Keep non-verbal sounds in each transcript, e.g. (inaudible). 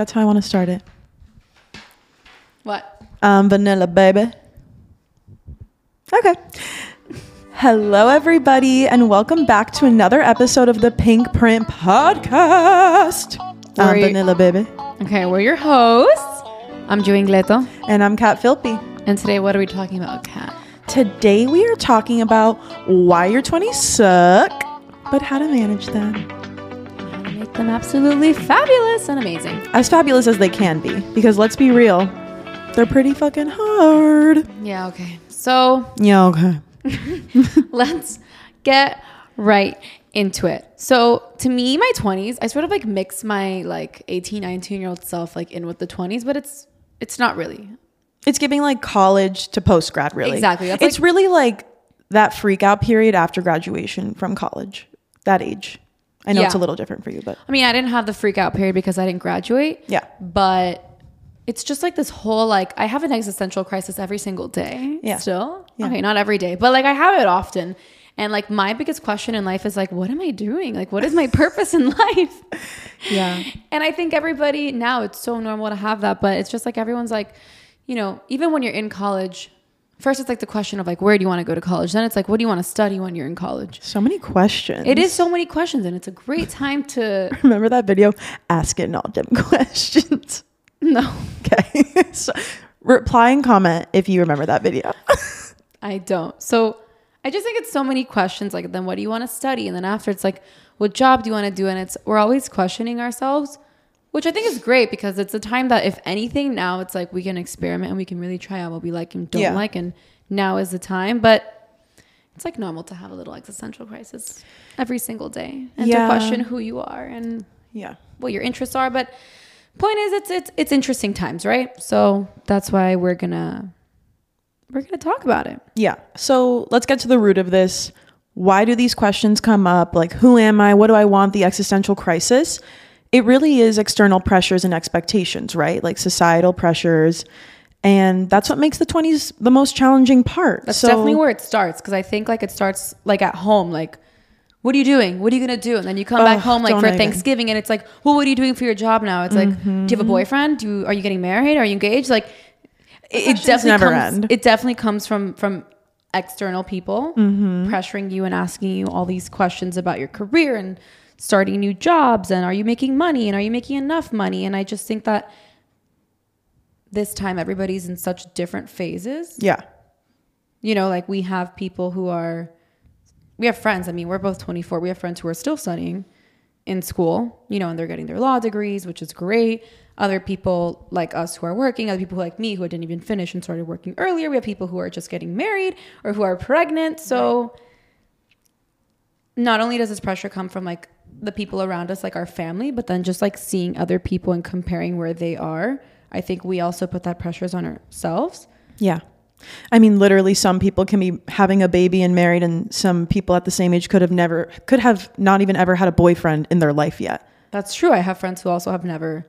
That's how I want to start it. What? Um, vanilla, baby. Okay. Hello, everybody, and welcome back to another episode of the Pink Print Podcast. I'm you- Vanilla, baby. Okay, we're your hosts. I'm Joey Ingleto. And I'm Kat Philpy. And today, what are we talking about, Kat? Today, we are talking about why your 20s suck, but how to manage them. Make them absolutely fabulous and amazing. As fabulous as they can be, because let's be real, they're pretty fucking hard. Yeah, okay. So Yeah, okay. (laughs) let's get right into it. So to me, my 20s, I sort of like mix my like 18, 19 year old self like in with the 20s, but it's it's not really. It's giving like college to post grad, really. Exactly. That's it's like- really like that freak out period after graduation from college, that age. I know it's a little different for you, but I mean, I didn't have the freak out period because I didn't graduate. Yeah. But it's just like this whole like I have an existential crisis every single day. Yeah. Still. Yeah. Okay, not every day, but like I have it often. And like my biggest question in life is like, what am I doing? Like, what is my (laughs) purpose in life? yeah. (laughs) And I think everybody now it's so normal to have that, but it's just like everyone's like, you know, even when you're in college, first it's like the question of like, where do you want to go to college? Then it's like, what do you want to study when you're in college? So many questions. It is so many questions, and it's a great (laughs) time to Remember that video? Ask it all them (laughs) questions. no. Okay. (laughs) so, reply and comment if you remember that video. I don't. So I just think it's so many questions. Like, then what do you want to study? And then after, it's like, what job do you want to do? And it's we're always questioning ourselves, which I think is great because it's a time that, if anything, now it's like we can experiment and we can really try out what we like and don't Yeah. like. And now is the time. But it's like normal to have a little existential crisis every single day and Yeah. to question who you are and yeah. what your interests are. But point is, it's it's it's interesting times, right? So that's why we're gonna we're gonna talk about it. Yeah. So let's get to the root of this. Why do these questions come up? Like, who am I? What do I want? The existential crisis. It really is external pressures and expectations, right? Like societal pressures. And that's what makes the 20s the most challenging part. That's So- definitely where it starts because I think like it starts like at home, like what are you doing? What are you gonna do? And then you come back home like for even. Thanksgiving, and it's like, well, what are you doing for your job now? It's like, Mm-hmm. do you have a boyfriend? Do you, are you getting married? Are you engaged? Like, it, it definitely never comes. end. It definitely comes from from external people Mm-hmm. pressuring you and asking you all these questions about your career and starting new jobs and are you making money and are you making enough money? And I just think that this time everybody's in such different phases Yeah. you know, like we have people who are, we have friends. I mean, we're both 24. We have friends who are still studying in school, you know, and they're getting their law degrees, which is great. Other people like us who are working, other people like me who didn't even finish and started working earlier. We have people who are just getting married or who are pregnant. So not only does this pressure come from like the people around us, like our family, but then just like seeing other people and comparing where they are. I think we also put that pressures on ourselves. Yeah. I mean, literally, some people can be having a baby and married, and some people at the same age could have never, could have not even ever had a boyfriend in their life yet. That's true. I have friends who also have never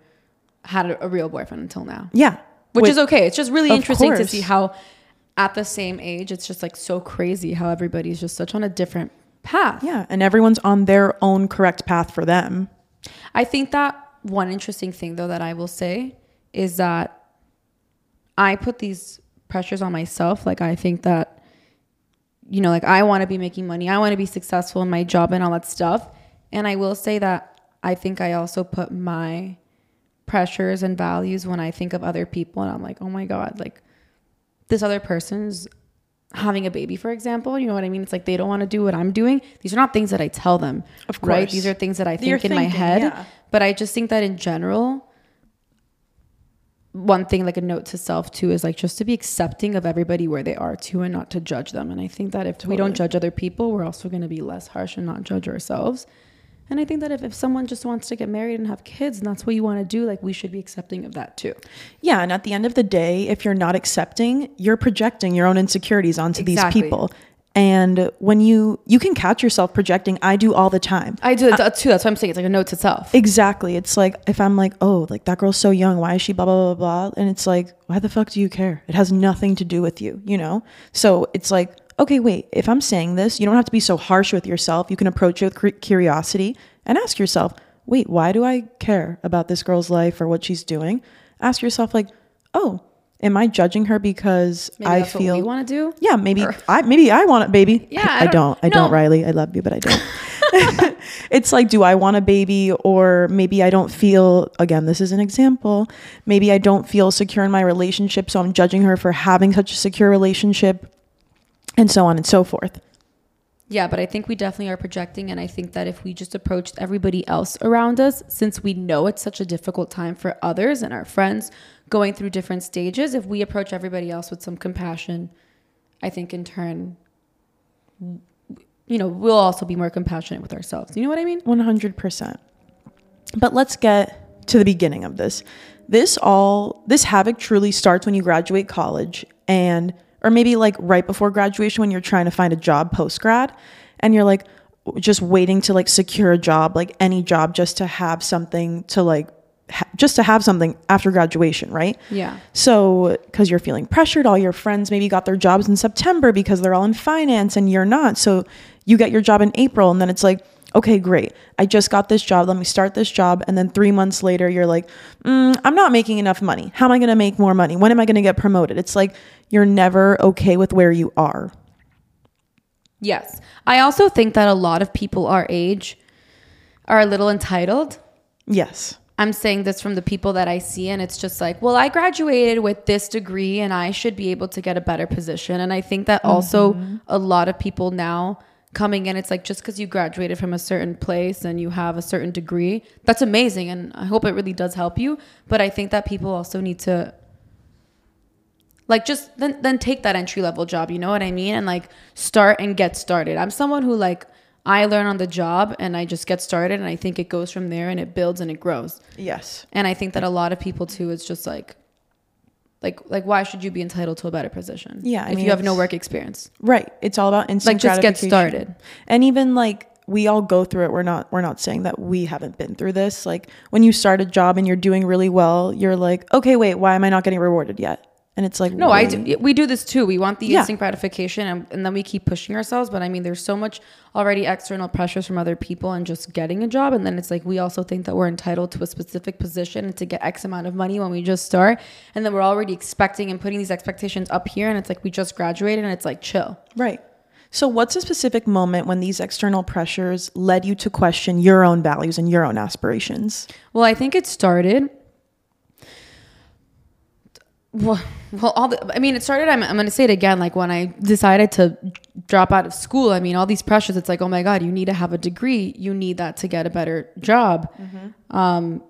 had a, a real boyfriend until now, Yeah. which With- is okay. It's just really interesting to see how, at the same age, it's just like so crazy how everybody's just such on a different path. Yeah. And everyone's on their own correct path for them. I think that one interesting thing, though, that I will say is that I put these pressures on myself. Like, I think that, you know, like I want to be making money, I want to be successful in my job and all that stuff. And I will say that I think I also put my pressures and values when I think of other people, and I'm like, oh my God, like this other person's having a baby, for example. You know what I mean? It's like they don't want to do what I'm doing. These are not things that I tell them. Of Right? These are things that I That you're think in my head. yeah. But I just think that in general, one thing like a note to self too is like just to be accepting of everybody where they are too and not to judge them. And I think that if we don't judge other people, we're also going to be less harsh and not judge ourselves. And I think that if, if someone just wants to get married and have kids and that's what you want to do, like we should be accepting of that too. Yeah, and at the end of the day, if you're not accepting, you're projecting your own insecurities onto Exactly. these people. And when you you can catch yourself projecting, I do all the time. I do uh, that too. That's what I'm saying. It's like a note to self. Exactly. It's like if I'm like, oh, like that girl's so young, why is she blah blah blah blah? And it's like, why the fuck do you care? It has nothing to do with you, you know? So it's like, okay, wait, if I'm saying this, you don't have to be so harsh with yourself. You can approach it with curiosity and ask yourself, wait, why do I care about this girl's life or what she's doing? Ask yourself, like, oh, am I judging her because Maybe I feel what we want to do. yeah, maybe I maybe I want a baby. (laughs) Yeah, I, I I don't- don't. I don't, no. Riley. I love you, but I don't. (laughs) (laughs) it's like, do I want a baby, or maybe I don't feel. Again, this is an example. Maybe I don't feel secure in my relationship, so I'm judging her for having such a secure relationship, and so on and so forth. Yeah, but I think we definitely are projecting. And I think that if we just approached everybody else around us, since we know it's such a difficult time for others and our friends going through different stages, if we approach everybody else with some compassion, I think in turn, you know, we'll also be more compassionate with ourselves. You know what I mean? One hundred percent. But let's get to the beginning of this. This all this havoc truly starts when you graduate college and or maybe like right before graduation when you're trying to find a job post grad and you're like just waiting to like secure a job, like any job just to have something to like ha- just to have something after graduation, right? Yeah. So, because you're feeling pressured, all your friends maybe got their jobs in September because they're all in finance and you're not. So, you get your job in April, and then it's like, okay, great. I just got this job. Let me start this job. And then three months later, you're like, mm, I'm not making enough money. How am I going to make more money? When am I going to get promoted? It's like you're never okay with where you are. Yes. I also think that a lot of people our age are a little entitled. Yes. I'm saying this from the people that I see, and it's just like, well, I graduated with this degree and I should be able to get a better position. And I think that also mm-hmm. a lot of people now coming in, it's like just because you graduated from a certain place and you have a certain degree, that's amazing. And I hope it really does help you. But I think that people also need to like just then then take that entry level job you know what i mean and like start and get started i'm someone who like i learn on the job and i just get started and i think it goes from there and it builds and it grows Yes. and i think that a lot of people too is just like like like why should you be entitled to a better position Yeah, I if mean, you have no work experience Right. It's all about instant like just get started And even like we all go through it. We're not we're not saying that we haven't been through this. Like when you start a job and you're doing really well, you're like, "Okay, wait, why am I not getting rewarded yet?" And it's like, no i do we do this too we want the Yeah. instant gratification and, and then we keep pushing ourselves but i mean there's so much already external pressures from other people and just getting a job and then it's like we also think that we're entitled to a specific position and to get x amount of money when we just start and then we're already expecting and putting these expectations up here and it's like we just graduated and it's like chill Right. So what's a specific moment when these external pressures led you to question your own values and your own aspirations? Well, I think it started. Well, well, all the. I mean, it started. I'm, I'm going to say it again. Like when I decided to drop out of school. I mean, all these pressures. It's like, oh my god, you need to have a degree. You need that to get a better job. Um,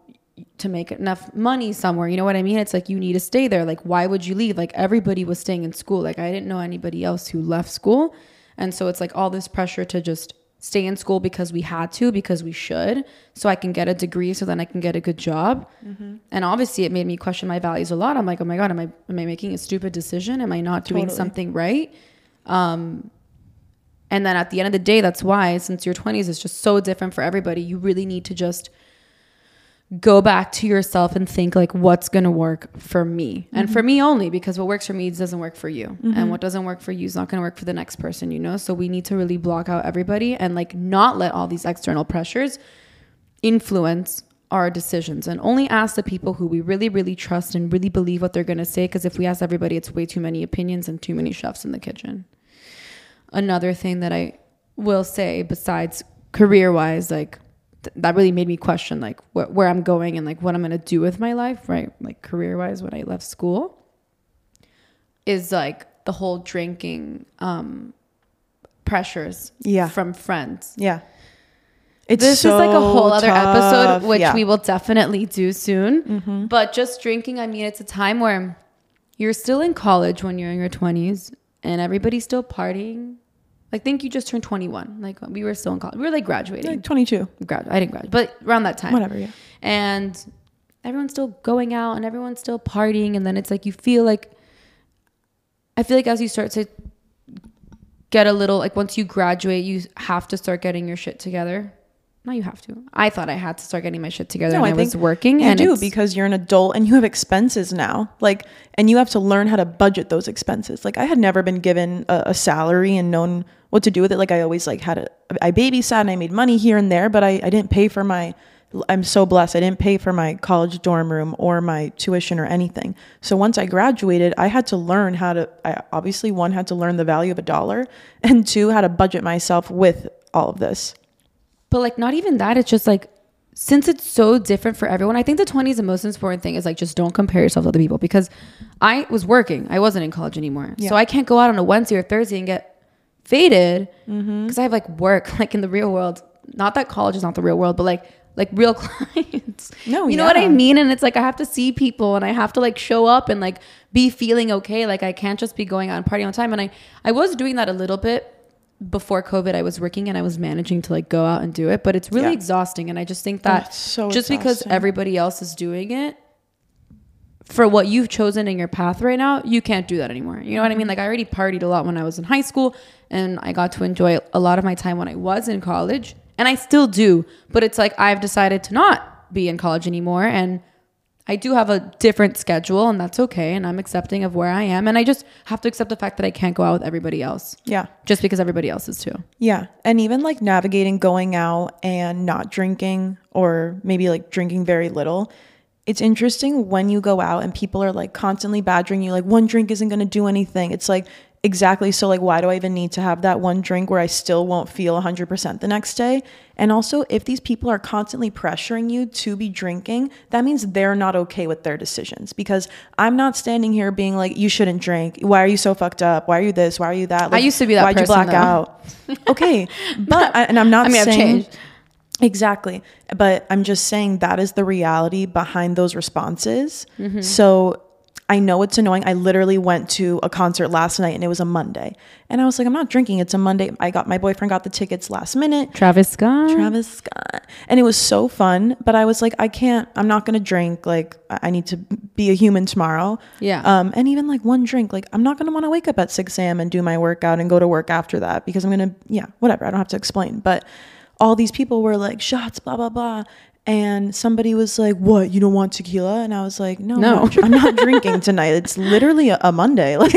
to make enough money somewhere. You know what I mean? It's like you need to stay there. Like, why would you leave? Like everybody was staying in school. Like I didn't know anybody else who left school, and so it's like all this pressure to just stay in school because we had to because we should so i can get a degree so then i can get a good job. And obviously it made me question my values a lot. I'm like oh my god am i am i making a stupid decision? Am i not doing Totally. something right? Um and then at the end of the day that's why since your 20s is just so different for everybody. You really need to just go back to yourself and think like what's going to work for me? And for mm-hmm. me only because what works for me doesn't work for you. And mm-hmm. what doesn't work for you is not going to work for the next person you know? So we need to really block out everybody and like not let all these external pressures influence our decisions. And only ask the people who we really really trust and really believe what they're going to say because if we ask everybody it's way too many opinions and too many chefs in the kitchen. Another thing that i will say besides career wise like th- that really made me question like wh- where i'm going and like what i'm going to do with my life right like career wise when i left school is like the whole drinking um pressures Yeah. from friends Yeah. It's this is like a whole other tough. episode which Yeah. we will definitely do soon Mm-hmm. but just drinking i mean it's a time where you're still in college when you're in your 20s and everybody's still partying like think you just turned 21 like we were still in college. We were like graduating. Like 22. grad i didn't graduate but around that time. Whatever, yeah. and everyone's still going out and everyone's still partying and then it's like you feel like i feel like as you start to get a little like once you graduate you have to start getting your shit together no you have to i thought i had to start getting my shit together No, when I i, was working You and do because you're an adult and you have expenses now. Like, and you have to learn how to budget those expenses. Like, I had never been given a, a salary and known what to do with it. Like, I always like had a, I babysat and I made money here and there, but I, I didn't pay for my I'm so blessed. I didn't pay for my college dorm room or my tuition or anything. So once I graduated, I had to learn how to, I obviously, one, had to learn the value of a dollar, and two, how to budget myself with all of this. But like not even that, it's just like since it's so different for everyone, I think the 20s the most important thing is like just don't compare yourself to other people because I was working. I wasn't in college anymore. Yeah. So I can't go out on a Wednesday or Thursday and get faded because Mm-hmm. I have like work (laughs) like in the real world. Not that college is not the real world, but like like real (laughs) clients. No, you know what I mean? And it's like I have to see people and I have to like show up and like be feeling okay. Like I can't just be going out and partying all the time. And I I was doing that a little bit before COVID. I was working and I was managing to like go out and do it, but it's really Yeah. exhausting. And I just think Oh, that it's so just because everybody else is doing it for what you've chosen in your path right now, you can't do that anymore. You know what I Mm-hmm. mean? Like I already partied a lot when I was in high school and I got to enjoy a lot of my time when I was in college and I still do, but it's like I've decided to not be in college anymore and I do have a different schedule and that's okay and I'm accepting of where I am and I just have to accept the fact that I can't go out with everybody else Yeah. just because everybody else is too. Yeah. And even like navigating going out and not drinking or maybe like drinking very little. It's interesting when you go out and people are like constantly badgering you, like one drink isn't going to do anything. It's like, exactly. So, like, why do I even need to have that one drink where I still won't feel 100% the next day? And also, if these people are constantly pressuring you to be drinking, that means they're not okay with their decisions because I'm not standing here being like, you shouldn't drink. Why are you so fucked up? Why are you this? Why are you that? Like, used to be that Why'd you black though. out? okay (laughs) but and i'm not I mean, saying changed. exactly but i'm just saying that is the reality behind those responses Mm-hmm. so i know it's annoying i literally went to a concert last night and it was a monday and i was like i'm not drinking it's a monday i got my boyfriend got the tickets last minute Travis Scott. Travis Scott. And it was so fun, but I was like, I can't, I'm not going to drink. Like, I need to be a human tomorrow. Yeah. Um, and even like one drink, like, I'm not going to want to wake up at 6 a.m. and do my workout and go to work after that because I'm going to, yeah, whatever. I don't have to explain. But all these people were like, shots, blah, blah, blah. And somebody was like, "What? You don't want tequila?" And I was like, "No, No. I'm, not, (laughs) drinking tonight. It's literally a, a Monday. (laughs) Like,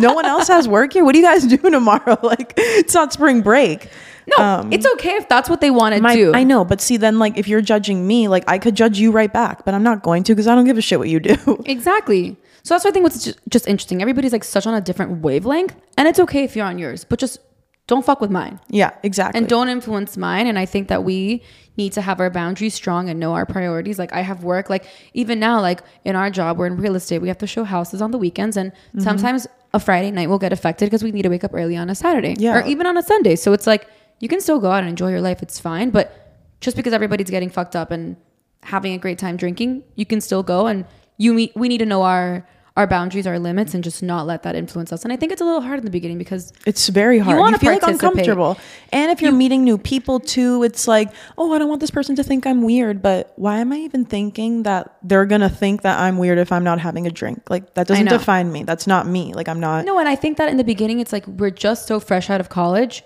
no one else has work here. What do you guys (laughs) do tomorrow? Like, it's not spring break." No, Um, it's okay if that's what they want to do. I know, but see, then like if you're judging me, like I could judge you right back, but I'm not going to because I don't give a shit what you do. Exactly. So that's why I think what's just, just interesting. Everybody's like such on a different wavelength, and it's okay if you're on yours, but just don't fuck with mine yeah, exactly. and don't influence mine. And I think that we need to have our boundaries strong and know our priorities. Like I have work, like even now, like in our job, we're in real estate. We have to show houses on the weekends, and Mm-hmm. sometimes a Friday night will get affected because we need to wake up early on a Saturday Yeah. or even on a Sunday. So it's like you can still go out and enjoy your life. It's fine, but just because everybody's getting fucked up and having a great time drinking, you can still go and you meet, we need to know our our boundaries, our limits, and just not let that influence us. And I think it's a little hard in the beginning because it's very hard. You, wanna feel like uncomfortable, and if you're meeting new people too, it's like, oh, I don't want this person to think I'm weird. But why am I even thinking that they're gonna think that I'm weird if I'm not having a drink? Like that doesn't define me. That's not me. Like I'm not. No, and I think that in the beginning, it's like we're just so fresh out of college.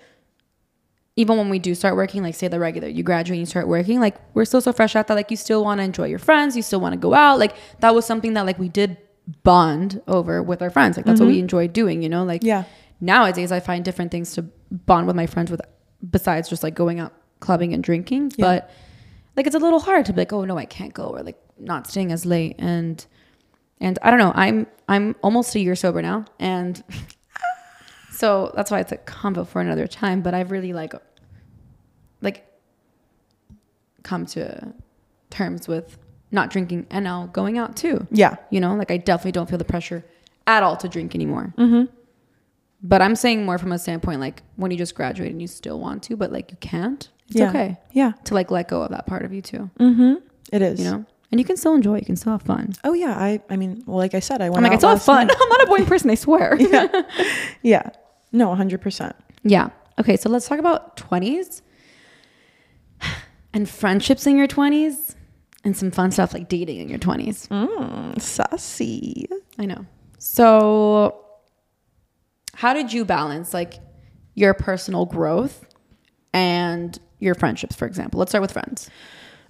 Even when we do start working, like say the regular, you graduate and you start working, like we're still so fresh out that like you still want to enjoy your friends, you still want to go out. Like that was something that like we did bond over with our friends. Like that's what we mm-hmm. enjoy doing, you know? Like Yeah. nowadays I find different things to bond with my friends with besides just like going out clubbing and drinking. Yeah. But like it's a little hard to be like, oh no, I can't go or like not staying as late and and I don't know, I'm I'm almost a year sober now and (laughs) so that's why it's a combo for another time. But I've really like like come to terms with not drinking and now going out too. Yeah. You know, like I definitely don't feel the pressure at all to drink anymore. Mm-hmm. But I'm saying more from a standpoint like when you just graduate and you still want to, but like you can't. It's yeah. okay Yeah. to like let go of that part of you too. Mm-hmm. It is. You know, and you can still enjoy. You can still have fun. Oh yeah. I. I mean, well, like I said, I went. I'm like, I still have fun. (laughs) I'm not a boring (laughs) person. I swear. yeah. Yeah. No, 100. percent Yeah. Okay, so let's talk about 20s and friendships in your 20s and some fun stuff like dating in your 20s. Mm, sassy. I know. So how did you balance like your personal growth and your friendships, for example? Let's start with friends.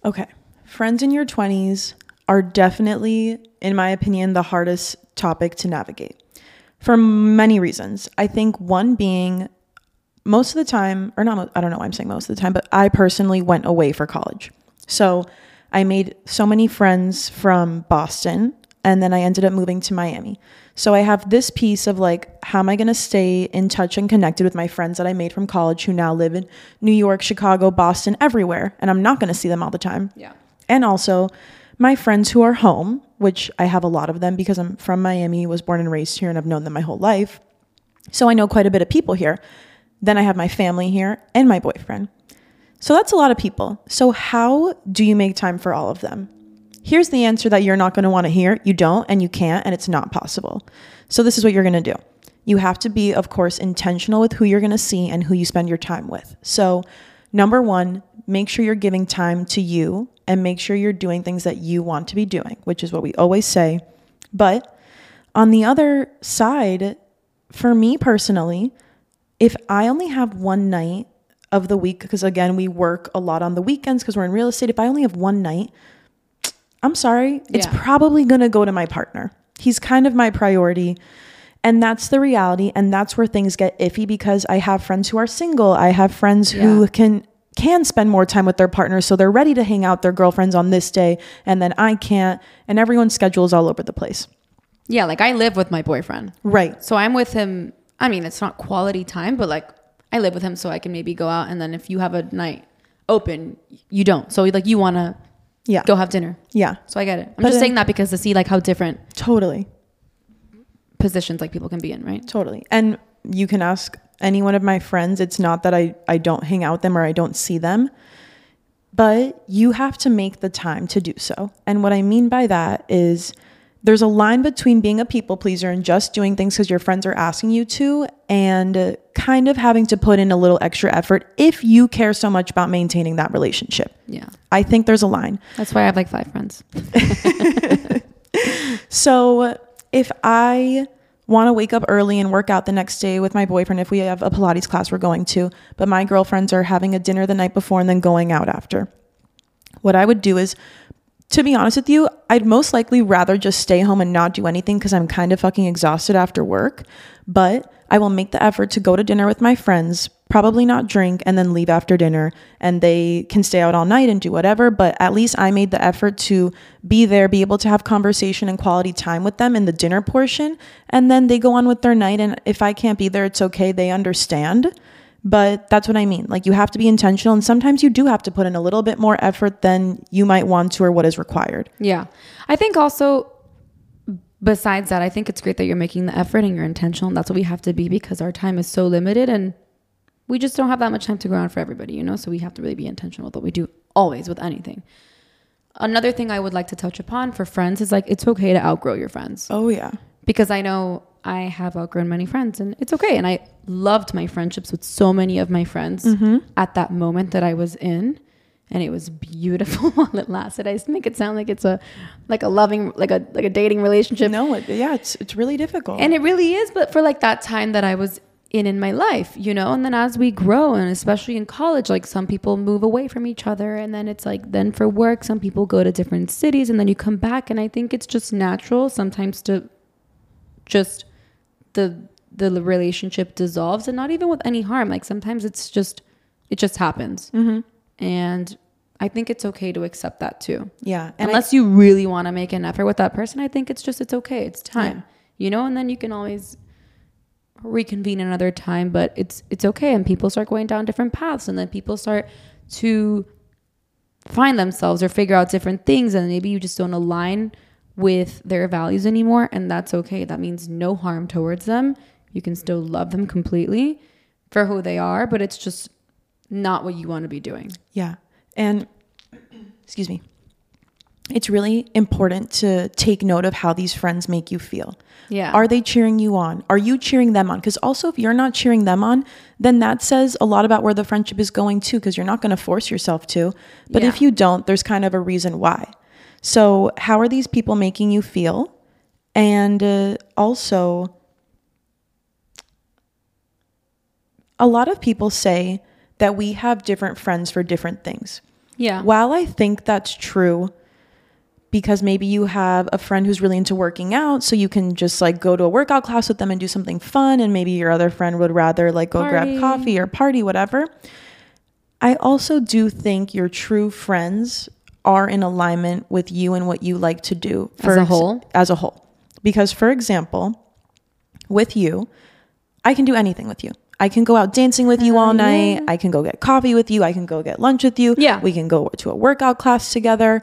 Okay. Friends in your 20s are definitely, in my opinion, the hardest topic to navigate for many reasons. I think one being most of the time, or not, I don't know why I'm saying most of the time, but I personally went away for college. So I made so many friends from Boston and then I ended up moving to Miami. So I have this piece of like, how am I going to stay in touch and connected with my friends that I made from college who now live in New York, Chicago, Boston, everywhere. And I'm not going to see them all the time. Yeah. And also my friends who are home, which I have a lot of them because I'm from Miami, was born and raised here, and I've known them my whole life. So I know quite a bit of people here. Then I have my family here and my boyfriend. So that's a lot of people. So, how do you make time for all of them? Here's the answer that you're not going to want to hear. You don't, and you can't, and it's not possible. So, this is what you're going to do. You have to be, of course, intentional with who you're going to see and who you spend your time with. So, number one, make sure you're giving time to you and make sure you're doing things that you want to be doing, which is what we always say. But on the other side, for me personally, if I only have one night of the week, because again, we work a lot on the weekends because we're in real estate, if I only have one night, I'm sorry, it's Yeah. probably going to go to my partner. He's kind of my priority. And that's the reality. And that's where things get iffy because I have friends who are single. I have friends who can can spend more time with their partners so they're ready to hang out with their girlfriends on this day and then I can't and everyone's schedule is all over the place. Yeah. Like I live with my boyfriend. Right. So I'm with him. I mean, it's not quality time, but like I live with him so I can maybe go out. And then if you have a night open, you don't. So like you want to Yeah. go have dinner. Yeah. So I get it. I'm But just then- saying that because to see like how different Totally. positions like people can be in, right? Totally. And you can ask any one of my friends. It's not that I, I don't hang out with them or I don't see them, but you have to make the time to do so. And what I mean by that is there's a line between being a people pleaser and just doing things because your friends are asking you to and kind of having to put in a little extra effort if you care so much about maintaining that relationship. Yeah. I think there's a line. That's why I have like five friends. (laughs) So if I want to wake up early and work out the next day with my boyfriend, if we have a Pilates class we're going to, but my girlfriends are having a dinner the night before and then going out after, what I would do is, to be honest with you, I'd most likely rather just stay home and not do anything because I'm kind of fucking exhausted after work. But I will make the effort to go to dinner with my friends, probably not drink, and then leave after dinner. And they can stay out all night and do whatever. But at least I made the effort to be there, be able to have conversation and quality time with them in the dinner portion. And then they go on with their night. And if I can't be there, it's okay. They understand. But that's what I mean. Like you have to be intentional. And sometimes you do have to put in a little bit more effort than you might want to or what is required. Yeah. I think also, besides that, I think it's great that you're making the effort and you're intentional. And that's what we have to be because our time is so limited and we just don't have that much time to go around for everybody, you know? So we have to really be intentional with what we do always with anything. Another thing I would like to touch upon for friends is like it's okay to outgrow your friends Oh, yeah. because I know I have outgrown many friends and it's okay. And I loved my friendships with so many of my friends mm-hmm. at that moment that I was in. And it was beautiful (laughs) while it lasted. I just make it sound like it's a like a loving like a like a dating relationship. No, it, yeah, it's it's really difficult. And it really is, but for like that time that I was in in my life, you know, and then as we grow and especially in college, like some people move away from each other and then it's like then for work some people go to different cities and then you come back and I think it's just natural sometimes to just the the relationship dissolves and not even with any harm. Like sometimes it's just it just happens. Mm-hmm. And I think it's okay to accept that too. yeah, and I- Unless you really want to make an effort with that person, I think it's just it's okay. It's time. You know, and then you can always reconvene another time, but it's it's okay and people start going down different paths and then people start to find themselves or figure out different things and maybe you just don't align with their values anymore and that's okay. That means no harm towards them. You can still love them completely for who they are, but it's just not what you want to be doing. yeah, and excuse me. It's really important to take note of how these friends make you feel. Yeah. Are they cheering you on? Are you cheering them on? Because also, if you're not cheering them on, then that says a lot about where the friendship is going too, because you're not going to force yourself to. But Yeah. if you don't, there's kind of a reason why. So, how are these people making you feel? And uh, also, a lot of people say that we have different friends for different things. yeah. While I think that's true, because maybe you have a friend who's really into working out, so you can just like go to a workout class with them and do something fun, and maybe your other friend would rather like go Party. grab coffee or party, whatever. I also do think your true friends are in alignment with you and what you like to do As a whole? As a whole. Because for example, with you, I can do anything with you. I can go out dancing with you all mm-hmm. night. I can go get coffee with you. I can go get lunch with you. Yeah. We can go to a workout class together.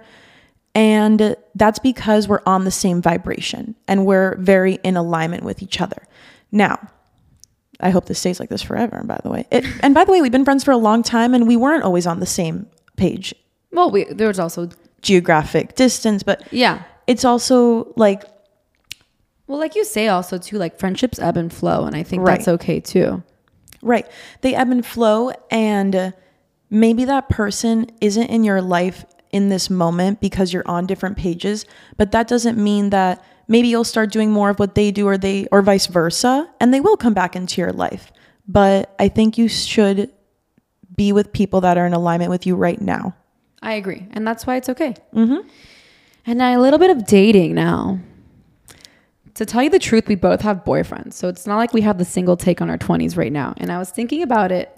And that's because we're on the same vibration and we're very in alignment with each other. Now, I hope this stays like this forever, by the way. It, and by the way, we've been friends for a long time and we weren't always on the same page, Well, we, there was also geographic distance, but yeah. it's also like Well, like you say, also too, like friendships ebb and flow, and I think Right. that's okay too. Right. They ebb and flow, and uh, maybe that person isn't in your life in this moment because you're on different pages, but that doesn't mean that maybe you'll start doing more of what they do or they or vice versa, and they will come back into your life. But I think you should be with people that are in alignment with you right now. I agree, and that's why it's okay. Mm-hmm. And now a little bit of dating now. To tell you the truth, we both have boyfriends, so it's not like we have the single take on our twenties right now. And I was thinking about it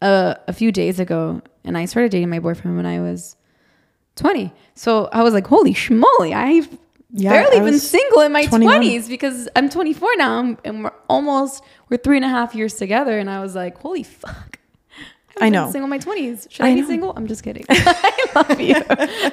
uh, a few days ago, and I started dating my boyfriend when I was twenty. So I was like, "Holy schmoly! I've Yeah, barely I been single in my 21. twenties because I'm 24 now, and we're almost we're three and a half years together." And I was like, "Holy fuck!" I know. single in my 20s. Should I, I be single? I'm just kidding. (laughs) (laughs) I love you.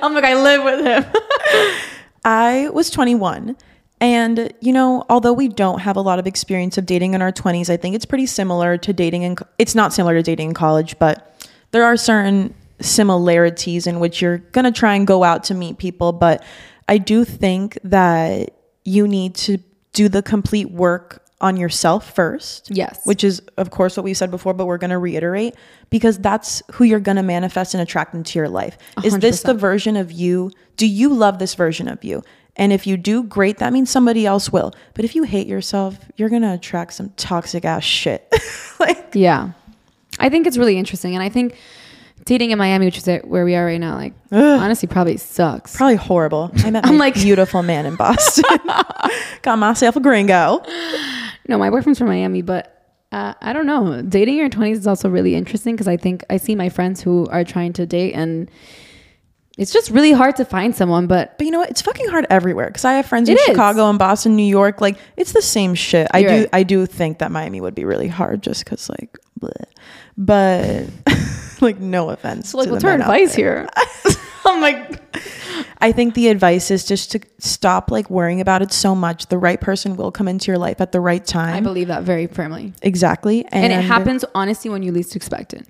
I'm like, I live with him. (laughs) I was 21. And, you know, although we don't have a lot of experience of dating in our 20s, I think it's pretty similar to dating in, it's not similar to dating in college, but there are certain similarities in which you're going to try and go out to meet people. But I do think that you need to do the complete work on yourself first. Yes. Which is, of course, what we said before, but we're going to reiterate because that's who you're going to manifest and attract into your life. Is this the version of you? Do you love this version of you? And if you do, great. That means somebody else will. But if you hate yourself, you're going to attract some toxic ass shit. (laughs) like, Yeah. I think it's really interesting. And I think dating in Miami, which is where we are right now, like, honestly, probably sucks. probably horrible. (laughs) I met I'm like- beautiful man in Boston. (laughs) Got myself a gringo. no, my boyfriend's from Miami, but uh, I don't know. Dating in your 20s is also really interesting because I think I see my friends who are trying to date and it's just really hard to find someone. But But you know what? It's fucking hard everywhere because I have friends in. Chicago and Boston, New York. Like it's the same shit. I You're do right. I do think that Miami would be really hard just because like, bleh. but (laughs) like no offense. so, like, to what's the our advice here? (laughs) I'm like, I think the advice is just to stop like worrying about it so much. The right person will come into your life at the right time. I believe that very firmly. exactly, and, it happens honestly when you least expect it.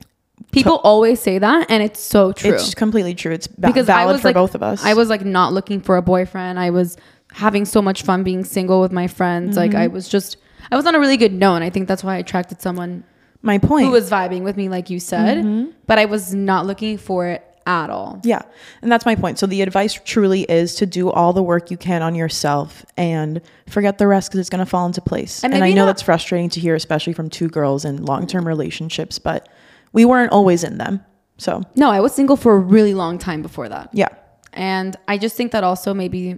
People always say that, and it's so true. It's completely true. It's va- because I valid was for like, both of us. I was like not looking for a boyfriend. I was having so much fun being single with my friends. Like Mm-hmm. I was just, I was on a really good note, and I think that's why I attracted someone my point. who was vibing with me, like you said. Mm-hmm. But I was not looking for it at all. Yeah. And that's my point. So the advice truly is to do all the work you can on yourself and forget the rest because it's going to fall into place. And And, I know not- that's frustrating to hear, especially from two girls in long term relationships, but we weren't always in them. So No, I was single for a really long time before that. yeah. And I just think that also maybe,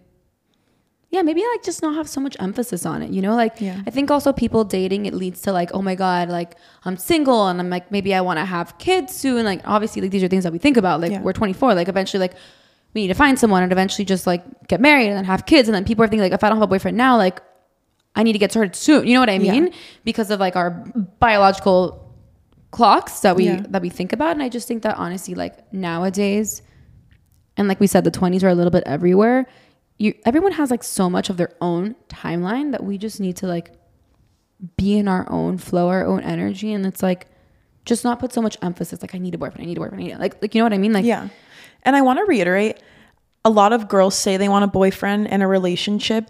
yeah, maybe like just not have so much emphasis on it. You know, like Yeah. I think also people dating it leads to like, oh my god, like I'm single and I'm like maybe I want to have kids soon. Like obviously, like these are things that we think about. Like Yeah. we're 24. Like eventually, like we need to find someone and eventually just like get married and then have kids. And then people are thinking like, if I don't have a boyfriend now, like I need to get started soon. You know what I Yeah. mean? Because of like our biological clocks that we Yeah. that we think about. And I just think that honestly, like nowadays, and like we said, the twenties are a little bit everywhere. You everyone has like so much of their own timeline that we just need to like be in our own flow, our own energy, and it's like just not put so much emphasis. Like I need a boyfriend, I need a boyfriend, I need a, like like you know what I mean? Like Yeah. And I want to reiterate a lot of girls say they want a boyfriend and a relationship.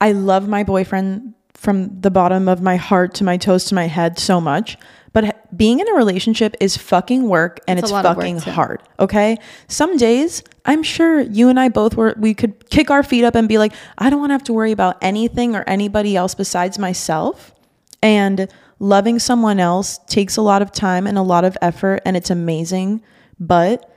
I love my boyfriend from the bottom of my heart to my toes to my head so much. But being in a relationship is fucking work and It's it's, fucking hard. Okay. Some days I'm sure you and I both were, we could kick our feet up and be like, I don't want to have to worry about anything or anybody else besides myself. And loving someone else takes a lot of time and a lot of effort and it's amazing. But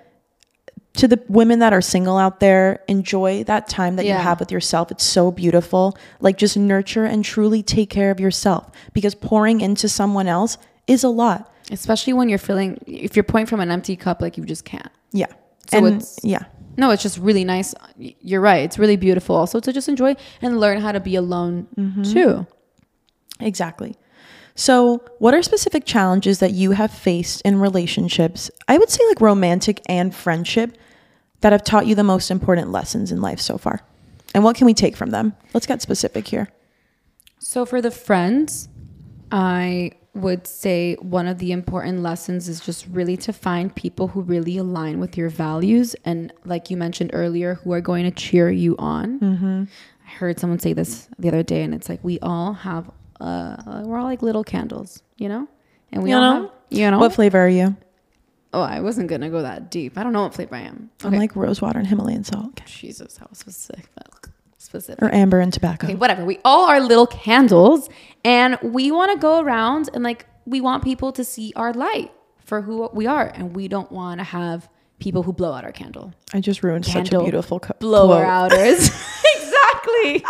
to the women that are single out there, enjoy that time that Yeah. you have with yourself. It's so beautiful. Like just nurture and truly take care of yourself because pouring into someone else is a lot. especially when you're feeling if you're pouring from an empty cup, like you just can't. Yeah. So and it's yeah. no, it's just really nice. You're right. It's really beautiful also to just enjoy and learn how to be alone mm-hmm. too. Exactly. So, what are specific challenges that you have faced in relationships? I would say like romantic and friendship that have taught you the most important lessons in life so far. And what can we take from them? Let's get specific here. So for the friends, I would say one of the important lessons is just really to find people who really align with your values and like you mentioned earlier who are going to cheer you on. Mm-hmm. I heard someone say this the other day and it's like we all have uh we're all like little candles, you know? And we You all know? have, you know. What flavor are you? oh, I wasn't to go that deep. I don't know what flavor I am. I'm like rose water and Himalayan salt. Okay. Jesus, how specific. Specific. Or amber and tobacco. Okay, whatever. We all are little candles and we want to go around and like we want people to see our light for who we are and we don't want to have people who blow out our candle. I just ruined such a Candle beautiful co- Blower quote. outers. (laughs) (laughs) exactly.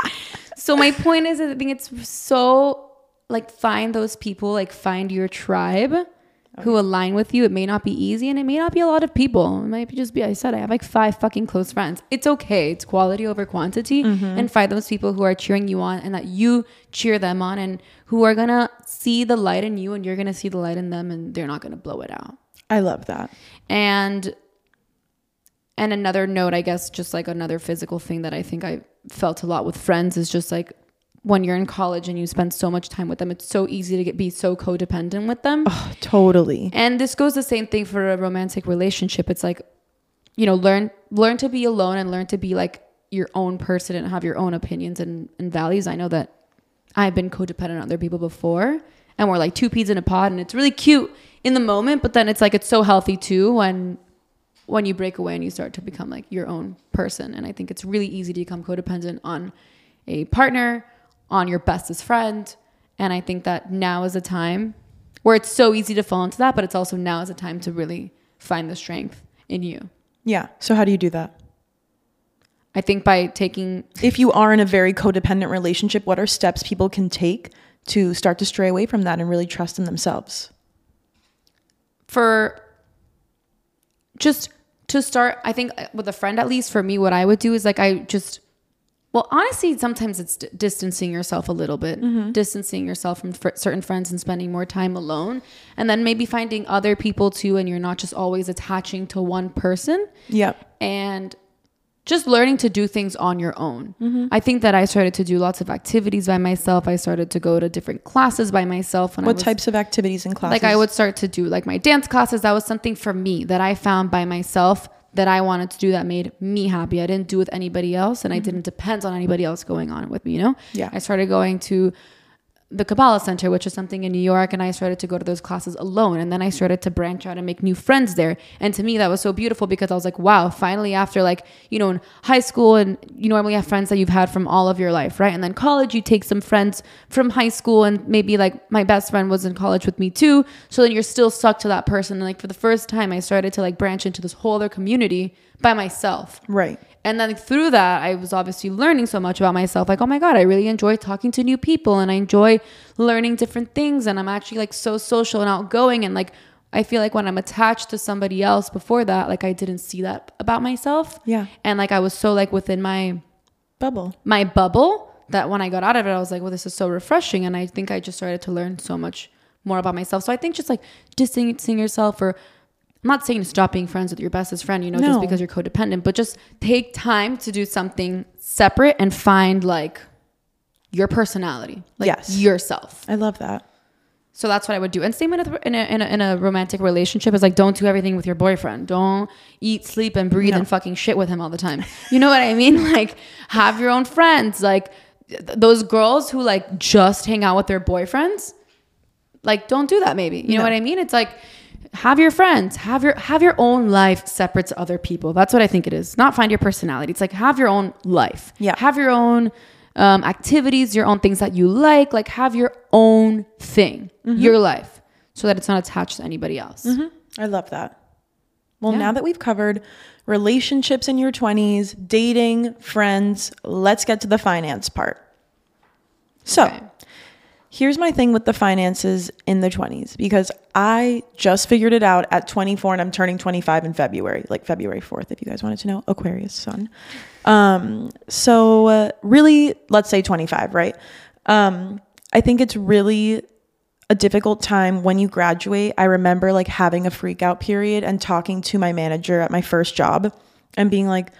So my point is I think it's so like find those people, like find your tribe who align with you. It may not be easy and it may not be a lot of people. It might be just be I said I have like five fucking close friends. It's okay. It's quality over quantity mm-hmm. and find those people who are cheering you on and that you cheer them on and who are going to see the light in you and you're going to see the light in them and they're not going to blow it out. I love that. And and another note, I guess, just like another physical thing that I think I felt a lot with friends is just like when you're in college and you spend so much time with them, it's so easy to get be so codependent with them. Oh, totally. And this goes the same thing for a romantic relationship. It's like, you know, learn learn to be alone and learn to be like your own person and have your own opinions and, and values. I know that I've been codependent on other people before and we're like two peas in a pod and it's really cute in the moment, but then it's like it's so healthy too when when you break away and you start to become like your own person. And I think it's really easy to become codependent on a partner, on your bestest friend. And I think that now is a time where it's so easy to fall into that, but it's also now is a time to really find the strength in you. Yeah. So, how do you do that? I think by taking If you are in a very codependent relationship, what are steps people can take to start to stray away from that and really trust in themselves? for just to start, I think uh, with a friend, at least for me, what I would do is like, I just, well, honestly, sometimes it's d- distancing yourself a little bit, mm-hmm. distancing yourself from fr- certain friends and spending more time alone. And then maybe finding other people too. And you're not just always attaching to one person Yep. and just learning to do things on your own. Mm-hmm. I think that I started to do lots of activities by myself. I started to go to different classes by myself. What was, types of activities and classes? like I would start to do like my dance classes. That was something for me that I found by myself that I wanted to do that made me happy. I didn't do with anybody else and I mm-hmm. didn't depend on anybody else going on with me, you know? Yeah. I started going to the Kabbalah Center, which is something in New York, and I started to go to those classes alone. And then I started to branch out and make new friends there. And to me, that was so beautiful because I was like, wow, finally, after like, you know, in high school, and you normally have friends that you've had from all of your life, right? And then college, you take some friends from high school, and maybe like my best friend was in college with me too. So then you're still stuck to that person. And like for the first time, I started to like branch into this whole other community by myself. right. And then through that, I was obviously learning so much about myself. Like, oh my God, I really enjoy talking to new people and I enjoy learning different things. And I'm actually like so social and outgoing. And like, I feel like when I'm attached to somebody else before that, like I didn't see that about myself. Yeah. And like I was so like within my Bubble. my bubble that when I got out of it, I was like, well, this is so refreshing. And I think I just started to learn so much more about myself. So I think just like distancing yourself or I'm not saying stop being friends with your bestest friend, you know, No. just because you're codependent, but just take time to do something separate and find like your personality, like Yes. yourself. I love that. So that's what I would do. And same in a, in a, in a, in a romantic relationship is like, don't do everything with your boyfriend. Don't eat, sleep, and breathe No. and fucking shit with him all the time. You know what I mean? (laughs) Like, have your own friends. Like, th- those girls who like just hang out with their boyfriends, like, don't do that maybe. You know what I mean? It's like, have your friends, have your have your own life separate to other people. That's what I think it is. Not find your personality. It's like have your own life. Yeah. Have your own um, activities, your own things that you like. Like have your own thing, Mm-hmm. your life, so that it's not attached to anybody else. I love that. Well, Yeah. now that we've covered relationships in your 20s, dating, friends, let's get to the finance part. So, Okay. Here's my thing with the finances in the 20s because I just figured it out at 24 and I'm turning 25 in February, like February 4th, if you guys wanted to know. Aquarius sun. Um, so, uh, really, let's say 25, right? Um, I think it's really a difficult time when you graduate. I remember like having a freak out period and talking to my manager at my first job and being like,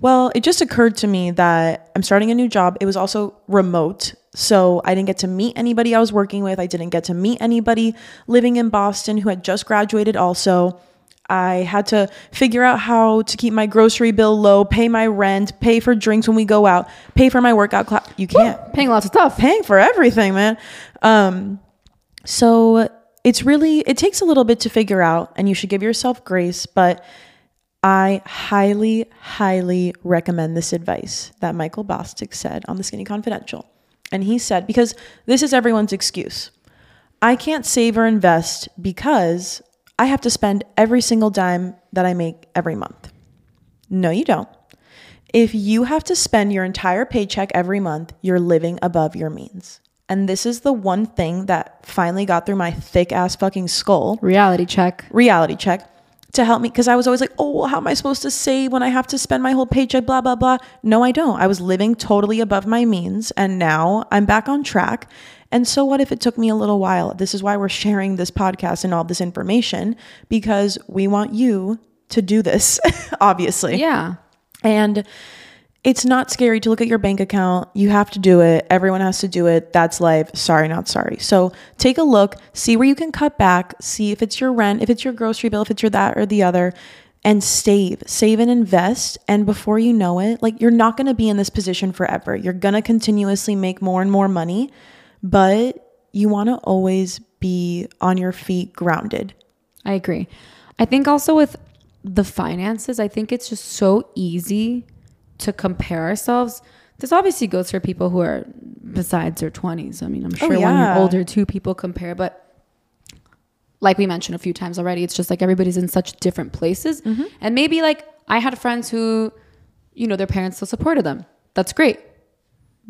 well, it just occurred to me that I'm starting a new job. It was also remote. So I didn't get to meet anybody I was working with. I didn't get to meet anybody living in Boston who had just graduated, also. I had to figure out how to keep my grocery bill low, pay my rent, pay for drinks when we go out, pay for my workout class. You can't. Paying lots of stuff. Paying for everything, man. Um, so it's really, it takes a little bit to figure out, and you should give yourself grace, but I highly, highly recommend this advice that Michael Bosstick said on the Skinny Confidential. And he said, because this is everyone's excuse. I can't save or invest because I have to spend every single dime that I make every month. No, you don't. If you have to spend your entire paycheck every month, you're living above your means. And this is the one thing that finally got through my thick ass fucking skull Reality check. reality check to help me because I was always like, oh, how am I supposed to save when I have to spend my whole paycheck, blah, blah, blah. No, I don't. I was living totally above my means and now I'm back on track. And so, what if it took me a little while? This is why we're sharing this podcast and all this information because we want you to do this, (laughs) obviously. Yeah. And it's not scary to look at your bank account. You have to do it. Everyone has to do it. That's life. Sorry, not sorry. So take a look, see where you can cut back, see if it's your rent, if it's your grocery bill, if it's your that or the other, and save, save and invest. And before you know it, like you're not going to be in this position forever. You're going to continuously make more and more money, but you want to always be on your feet grounded. I agree. I think also with the finances, I think it's just so easy to compare ourselves. This obviously goes for people who are besides their 20s. I mean, I'm oh, sure when yeah. you're older too, people compare, but like we mentioned a few times already, it's just like everybody's in such different places. Mm-hmm. And maybe like I had friends who, you know, their parents still supported them. That's great.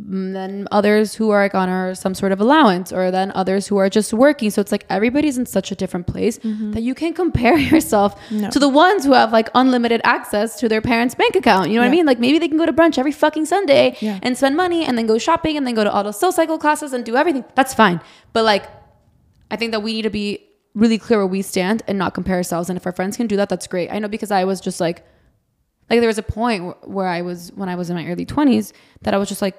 Mm, Then others who are like on our, some sort of allowance, or then others who are just working. So it's like everybody's in such a different place that you can compare (laughs) yourself No. to the ones who have like unlimited access to their parents' bank account. You know what I mean? Like maybe they can go to brunch every fucking Sunday Yeah. and spend money and then go shopping and then go to auto soul cycle classes and do everything. That's fine. But like, I think that we need to be really clear where we stand and not compare ourselves. And if our friends can do that, that's great. I know because I was just like, like there was a point where I was when I was in my early 20s that I was just like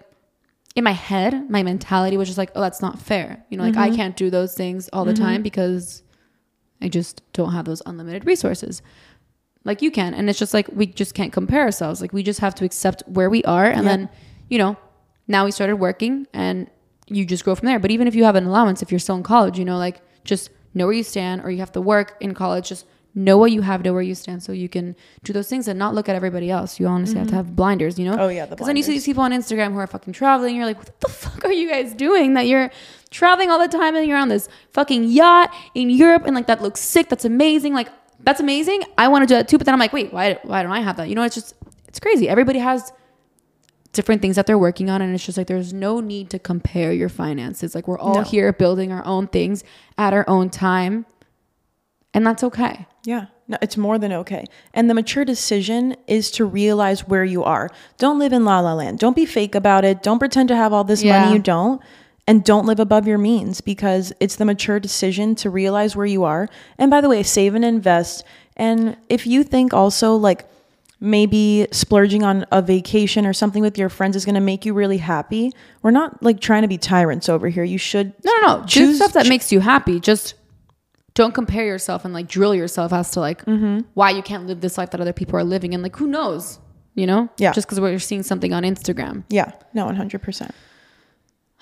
in my head, my mentality was just like, oh, that's not fair. You know, like I mm-hmm. can't do those things all the mm-hmm. time because I just don't have those unlimited resources. Like you can. And it's just like we just can't compare ourselves. Like we just have to accept where we are and Yeah. then, you know, now we started working and you just grow from there. But even if you have an allowance, if you're still in college, you know, like just know where you stand or you have to work in college, just know what you have, know where you stand so you can do those things and not look at everybody else. You honestly have to mm-hmm. have blinders, you know? Oh, yeah, the Because then you see these people on Instagram who are fucking traveling. You're like, what the fuck are you guys doing? That you're traveling all the time and you're on this fucking yacht in Europe and like that looks sick. That's amazing. Like that's amazing. I want to do that too. But then I'm like, wait, why, why don't I have that? You know, it's just, it's crazy. Everybody has different things that they're working on. And it's just like, there's no need to compare your finances. Like we're all No. here building our own things at our own time. And that's okay. Yeah, no, it's more than okay. And the mature decision is to realize where you are. Don't live in la la land. Don't be fake about it. Don't pretend to have all this Yeah. money you don't. And don't live above your means because it's the mature decision to realize where you are. And by the way, save and invest. And if you think also like maybe splurging on a vacation or something with your friends is going to make you really happy, we're not like trying to be tyrants over here. You should No, no, no. Choose Choose- stuff that makes you happy. Just don't compare yourself and like drill yourself as to like Mm-hmm. why you can't live this life that other people are living. And like, who knows? You know? Yeah. Just because we're seeing something on Instagram. Yeah, no, 100%.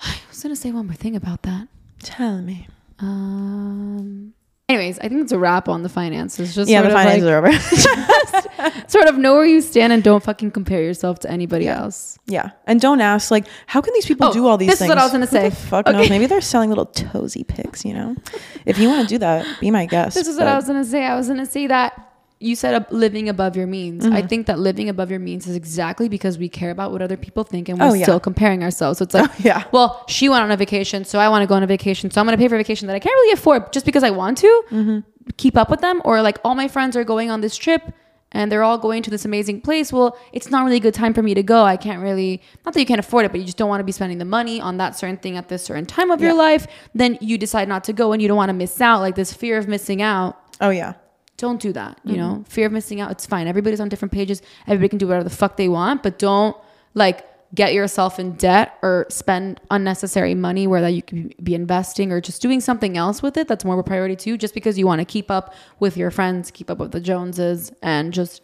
(sighs) I was gonna say one more thing about that. Tell me. Um. Anyways, I think it's a wrap on the finances. Just Yeah, sort the of finances like, are over. (laughs) sort of know where you stand and don't fucking compare yourself to anybody else. Yeah, and don't ask like, how can these people Oh, do all these things? this is what I was gonna Who say. The fuck Okay. knows? Maybe they're selling little toesy pics. You know, if you want to do that, be my (laughs) guest. This is what I was gonna say. I was gonna say that you said ab- living above your means. Mm-hmm. I think that living above your means is exactly because we care about what other people think and we're Oh, yeah. still comparing ourselves. So it's like, (laughs) Yeah. well, she went on a vacation, so I want to go on a vacation, so I'm going to pay for a vacation that I can't really afford just because I want to Mm-hmm. keep up with them. Or like all my friends are going on this trip and they're all going to this amazing place. Well, it's not really a good time for me to go. I can't really, not that you can't afford it, but you just don't want to be spending the money on that certain thing at this certain time of your life. Then you decide not to go and you don't want to miss out. Like this fear of missing out Oh yeah. Don't do that. You know, mm-hmm. fear of missing out. It's fine. Everybody's on different pages. Everybody can do whatever the fuck they want, but don't like get yourself in debt or spend unnecessary money where that you could be investing or just doing something else with it that's more of a priority to you just because you want to keep up with your friends, keep up with the Joneses and just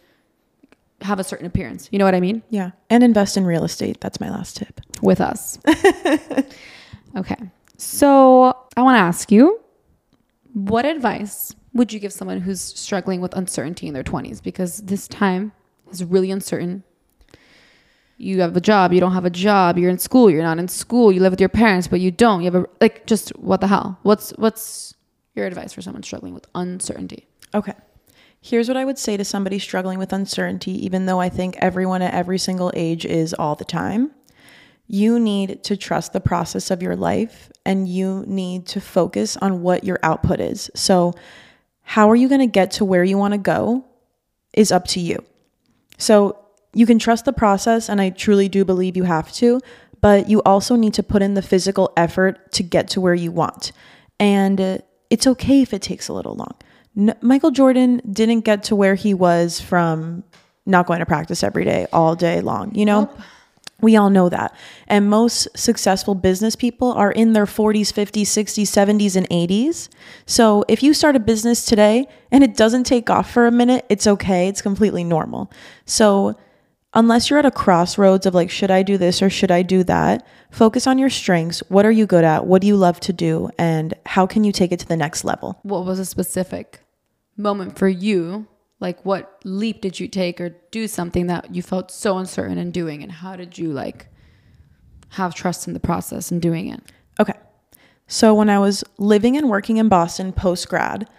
have a certain appearance. You know what I mean? Yeah. And invest in real estate. That's my last tip. With us. (laughs) okay. So I want to ask you what advice would you give someone who's struggling with uncertainty in their 20s? Because this time is really uncertain. You have a job, you don't have a job, you're in school, you're not in school, you live with your parents, but you don't. You have a like just what the hell? What's what's your advice for someone struggling with uncertainty? Okay. Here's what I would say to somebody struggling with uncertainty, even though I think everyone at every single age is all the time. You need to trust the process of your life and you need to focus on what your output is. So, how are you going to get to where you want to go is up to you. So, you can trust the process, and I truly do believe you have to, but you also need to put in the physical effort to get to where you want. And uh, it's okay if it takes a little long. N- Michael Jordan didn't get to where he was from not going to practice every day, all day long, you know? We all know that. And most successful business people are in their 40s, 50s, 60s, 70s, and 80s. So if you start a business today and it doesn't take off for a minute, it's okay. It's completely normal. So unless you're at a crossroads of like, should I do this or should I do that? Focus on your strengths. What are you good at? What do you love to do? And how can you take it to the next level? What was a specific moment for you? Like what leap did you take or do something that you felt so uncertain in doing and how did you like have trust in the process and doing it? Okay. So when I was living and working in Boston post grad,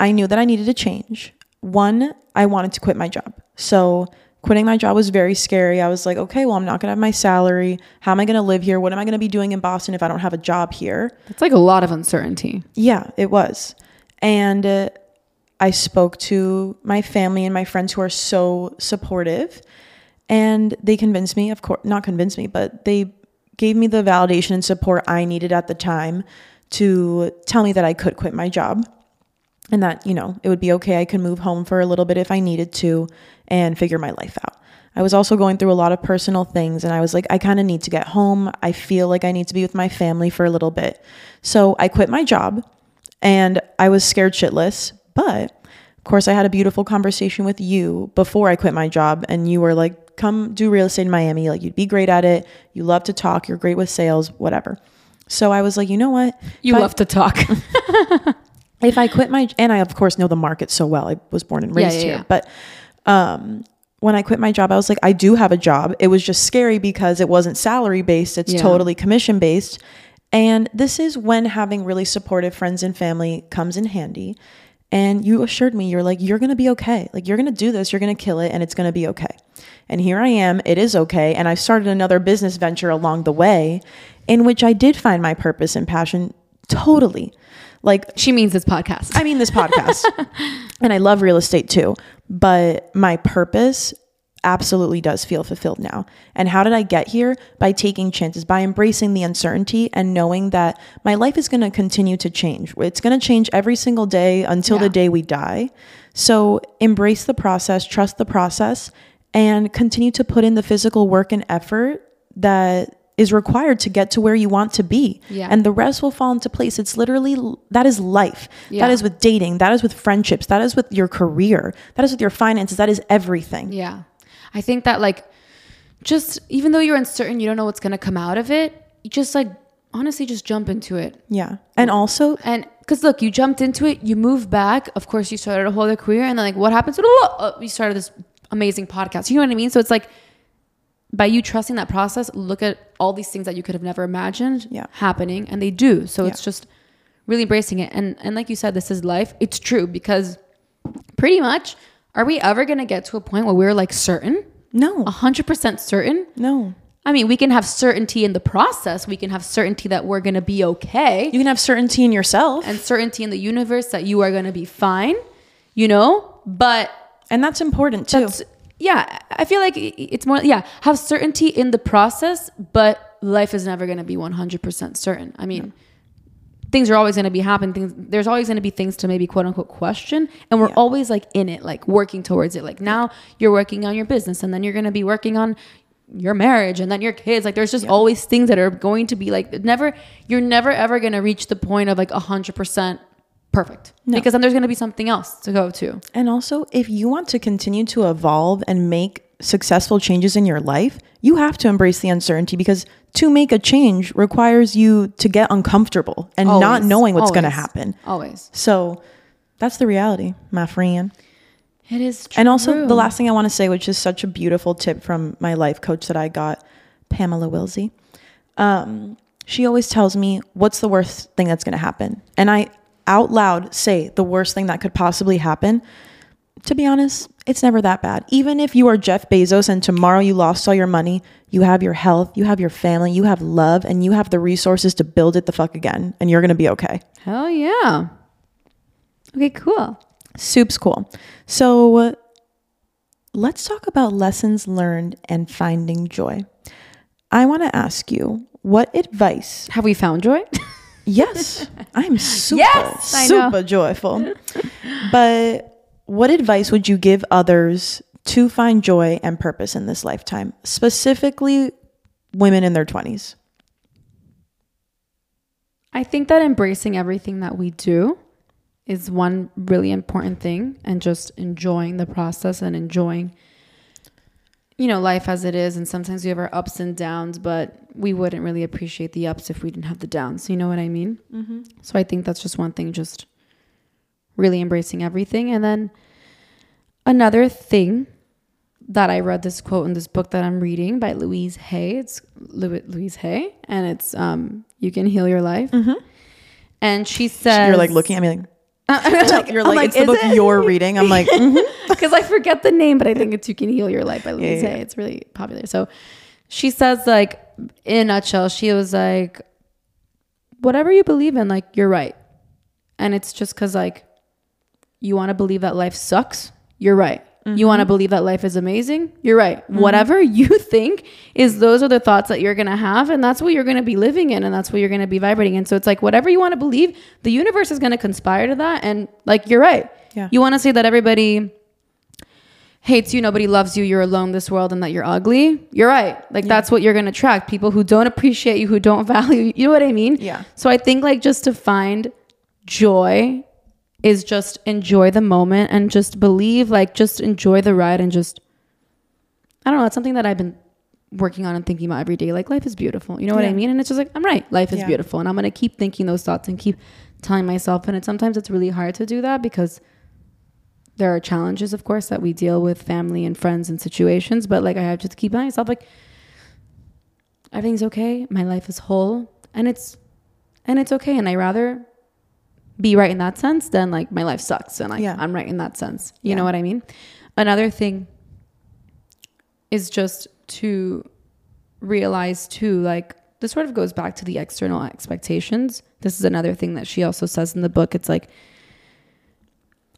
I knew that I needed to change. One, I wanted to quit my job. So quitting my job was very scary. I was like, okay, well, I'm not going to have my salary. How am I going to live here? What am I going to be doing in Boston if I don't have a job here? It's like a lot of uncertainty. Yeah, it was. And uh, I spoke to my family and my friends who are so supportive. And they convinced me, of course, not convinced me, but they gave me the validation and support I needed at the time to tell me that I could quit my job and that, you know, it would be okay. I could move home for a little bit if I needed to and figure my life out. I was also going through a lot of personal things and I was like, I kind of need to get home. I feel like I need to be with my family for a little bit. So I quit my job and I was scared shitless. But of course, I had a beautiful conversation with you before I quit my job and you were like, come do real estate in Miami. Like, you'd be great at it. You love to talk. You're great with sales, whatever. So I was like, you know what? You If I- love to talk. (laughs) if I quit my and I of course know the market so well. I was born and Yeah, raised yeah, here. yeah. But um when I quit my job, I was like, I do have a job. It was just scary because it wasn't salary based, it's Yeah. totally commission based. And this is when having really supportive friends and family comes in handy. And you assured me, you're like, you're gonna be okay. Like, you're gonna do this, you're gonna kill it, and it's gonna be okay. And here I am, it is okay. And I started another business venture along the way in which I did find my purpose and passion totally. Like, she means this podcast. I mean, this podcast. (laughs) and I love real estate too. But my purpose absolutely does feel fulfilled now. And how did I get here? By taking chances, by embracing the uncertainty and knowing that my life is going to continue to change. It's going to change every single day until Yeah. the day we die. So embrace the process, trust the process, and continue to put in the physical work and effort that is required to get to where you want to be. Yeah. And the rest will fall into place. It's literally that is life. Yeah. That is with dating, that is with friendships, that is with your career, that is with your finances, that is everything. Yeah. I think that like just even though you're uncertain, you don't know what's gonna come out of it, you just like honestly just jump into it. Yeah. And also, And because look, you jumped into it, you moved back. Of course, you started a whole other career, and then like what happens? Oh, (laughs) you started this amazing podcast. You know what I mean? So it's like by you trusting that process, look at all these things that you could have never imagined Yeah. happening, and they do. So it's just really embracing it. And and like you said, this is life. It's true because pretty much are we ever going to get to a point where we're like certain, No. 100% certain? No. I mean, we can have certainty in the process. We can have certainty that we're going to be okay You can have certainty in yourself. and certainty in the universe that you are going to be fine, you know? But And that's important too. That's- yeah, I feel like it's more yeah, have certainty in the process, but life is never going to be 100% certain. I mean, things are always going to be happening. Things there's always going to be things to maybe quote unquote question, and we're Yeah. always like in it, like working towards it. Like now you're working on your business, and then you're going to be working on your marriage and then your kids like there's just always things that are going to be like never you're never ever going to reach the point of like 100% perfect because then there's going to be something else to go to And also, if you want to continue to evolve and make successful changes in your life, you have to embrace the uncertainty because to make a change requires you to get uncomfortable and not knowing what's going to happen. always So that's the reality, my friend. It is true. And also, the last thing I want to say, which is such a beautiful tip from my life coach that I got, Pamela Wilsey. Um, she always tells me, What's the worst thing that's going to happen? And I out loud say the worst thing that could possibly happen. To be honest, it's never that bad. Even if you are Jeff Bezos and tomorrow you lost all your money, you have your health, you have your family, you have love, and you have the resources to build it the fuck again, and you're going to be okay. Hell yeah. Okay, cool. Soup's cool. So let's talk about lessons learned and finding joy. I want to ask you what advice. Have we found joy? (laughs) Yes, I'm super, Yes, super joyful. But what advice would you give others to find joy and purpose in this lifetime, specifically women in their 20s? I think that embracing everything that we do is one really important thing and just enjoying the process and enjoying you know life as it is and sometimes we have our ups and downs but we wouldn't really appreciate the ups if we didn't have the downs you know what i mean mm-hmm. so i think that's just one thing just really embracing everything and then another thing that i read this quote in this book that i'm reading by louise hay it's louise hay and it's um you can heal your life and she says You're like looking at me like, (laughs) (laughs) you're I'm like, it's the book it?" you're reading. I'm like, (laughs) because I forget the name, but I think it's "You Can Heal Your Life" by Louise yeah, Hay. It's really popular. So she says, like in a nutshell, she was like, "Whatever you believe in, like you're right," and it's just because like you want to believe that life sucks, you're right. You want to mm-hmm. believe that life is amazing, you're right. Mm-hmm. Whatever (laughs) you think is those are the thoughts that you're gonna have, and that's what you're gonna be living in, and that's what you're gonna be vibrating in. So it's like whatever you want to believe, the universe is gonna conspire to that, and like you're right. Yeah. You want to say that everybody hates you, nobody loves you, you're alone in this world, and that you're ugly, you're right. Like that's what you're gonna attract. People who don't appreciate you, who don't (laughs) value you. You know what I mean? Yeah. So I think like just to find joy is just enjoy the moment and just believe, like just enjoy the ride and just I don't know, it's something that I've been working on and thinking about every day. Like life is beautiful. You know what I mean? And it's just like, I'm right. Life is Yeah. beautiful. And I'm gonna keep thinking those thoughts and keep telling myself. And it sometimes it's really hard to do that because there are challenges, of course, that we deal with family and friends and situations. But like I have to keep telling myself like everything's okay. My life is whole. And it's and it's okay. And I rather be right in that sense then like my life sucks and like Yeah. I'm right in that sense. You Yeah. know what I mean? Another thing is just to realize too like this sort of goes back to the external expectations. This is another thing that she also says in the book. It's like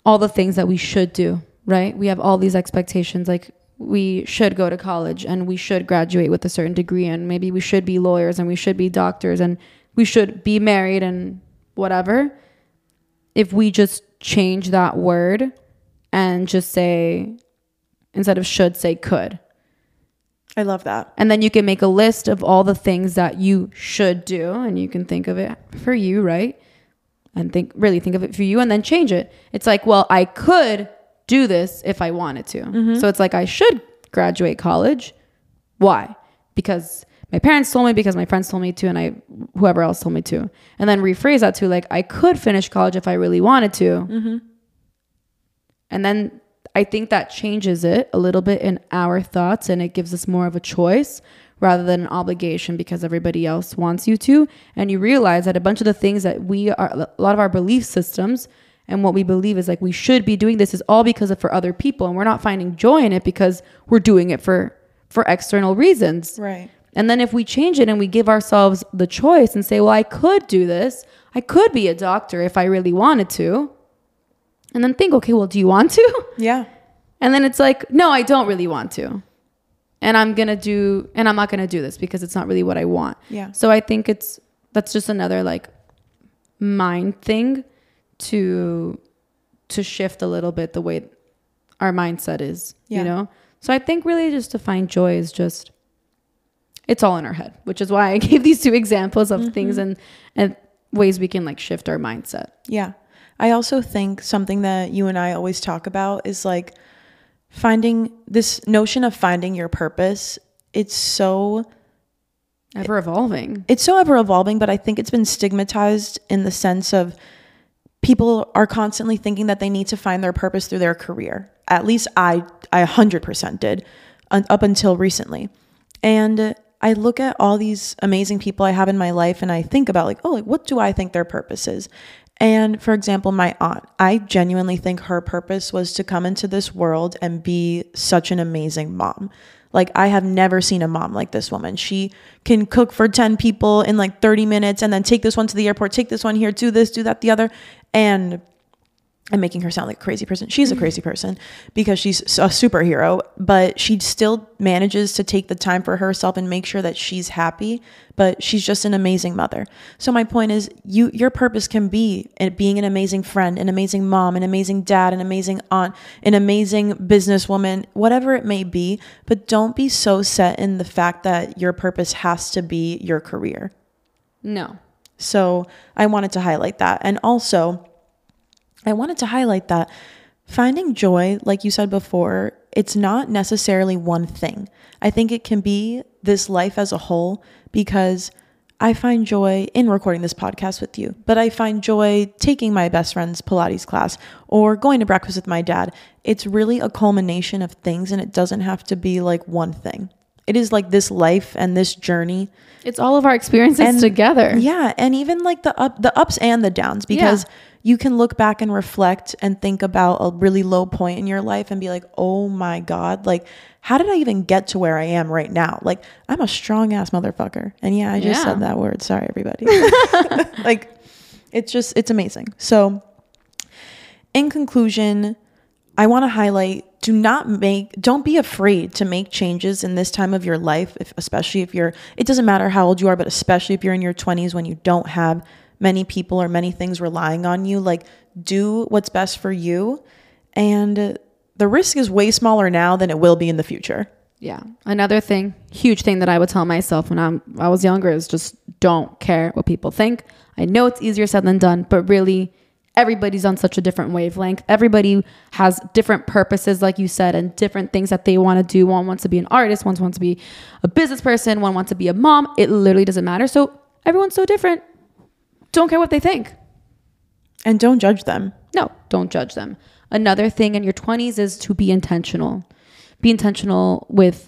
all the things that we should do, right? We have all these expectations like we should go to college and we should graduate with a certain degree and maybe we should be lawyers and we should be doctors and we should be married and whatever. If we just change that word and just say instead of should say could. I love that. And then you can make a list of all the things that you should do and you can think of it for you, right? And think really think of it for you and then change it. It's like, well, I could do this if I wanted to. Mm-hmm. So it's like I should graduate college. Why? Because my parents told me because my friends told me to and I whoever else told me to. And then rephrase that to like I could finish college if I really wanted to. Mm-hmm. And then I think that changes it a little bit in our thoughts and it gives us more of a choice rather than an obligation because everybody else wants you to. And you realize that a bunch of the things that we are, a lot of our belief systems and what we believe is like we should be doing this is all because of for other people and we're not finding joy in it because we're doing it for for external reasons. Right. And then if we change it and we give ourselves the choice and say, well, I could do this. I could be a doctor if I really wanted to. And then think, okay, well, do you want to? (laughs) Yeah. And then it's like, no, I don't really want to. And I'm going to do, and I'm not going to do this because it's not really what I want. Yeah. So I think it's, that's just another like mind thing to, to shift a little bit the way our mindset is, Yeah. you know? So I think really just to find joy is just, it's all in our head, which is why I (laughs) gave these two examples of things mm-hmm. and, and ways we can like shift our mindset. Yeah. I also think something that you and I always talk about is like finding this notion of finding your purpose. It's so Ever evolving. it's so ever evolving, but I think it's been stigmatized in the sense of people are constantly thinking that they need to find their purpose through their career. At least I I 100% did up until recently. And I look at all these amazing people I have in my life and I think about like, oh, like what do I think their purpose is? And for example, my aunt, I genuinely think her purpose was to come into this world and be such an amazing mom. Like I have never seen a mom like this woman. She can cook for 10 people in like 30 minutes and then take this one to the airport, take this one here, do this, do that, the other. And I'm making her sound like a crazy person. She's a mm-hmm. crazy person because she's a superhero, but she still manages to take the time for herself and make sure that she's happy. But she's just an amazing mother. So my point is, you your purpose can be eh, being an amazing friend, an amazing mom, an amazing dad, an amazing aunt, an amazing businesswoman, whatever it may be. But don't be so set in the fact that your purpose has to be your career. No. So I wanted to highlight that. And also, I wanted to highlight that finding joy, like you said before, it's not necessarily one thing. I think it can be this life as a whole because I find joy in recording this podcast with you, but I find joy taking my best friend's Pilates class or going to breakfast with my dad. It's really a culmination of things and it doesn't have to be like one thing. It is like this life and this journey It's all of our experiences And- together. yeah, and even like the up the ups and the downs because Yeah. You can look back and reflect and think about a really low point in your life and be like, "Oh my god, like how did I even get to where I am right now? Like I'm a strong ass motherfucker." And yeah, I just Yeah. said that word. Sorry everybody. (laughs) (laughs) like it's just it's amazing. So in conclusion, I want to highlight do not make don't be afraid to make changes in this time of your life if, especially if you're it doesn't matter how old you are but especially if you're in your 20s when you don't have many people or many things relying on you like do what's best for you and the risk is way smaller now than it will be in the future Yeah. Another thing, huge thing that I would tell myself when I'm I was younger is just don't care what people think. I know it's easier said than done, but really everybody's on such a different wavelength. Everybody has different purposes, like you said, and different things that they want to do. One wants to be an artist, one wants to be a business person, one wants to be a mom. It literally doesn't matter. So everyone's so different. Don't care what they think. and don't judge them No, don't judge them. Another thing in your 20s is to be intentional. Be intentional with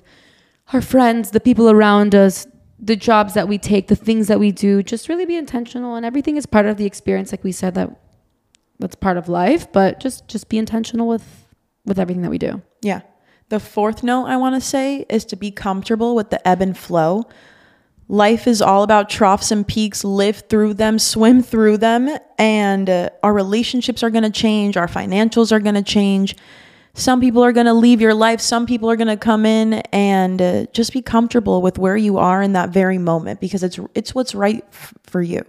our friends, the people around us, the jobs that we take, the things that we do. Just really be intentional and everything is part of the experience like we said that that's part of life, but just just be intentional with with everything that we do. Yeah. The fourth note I want to say is to be comfortable with the ebb and flow. Life is all about troughs and peaks. Live through them, swim through them, and uh, our relationships are going to change. Our financials are going to change. Some people are going to leave your life. Some people are going to come in, and uh, just be comfortable with where you are in that very moment because it's it's what's right f- for you.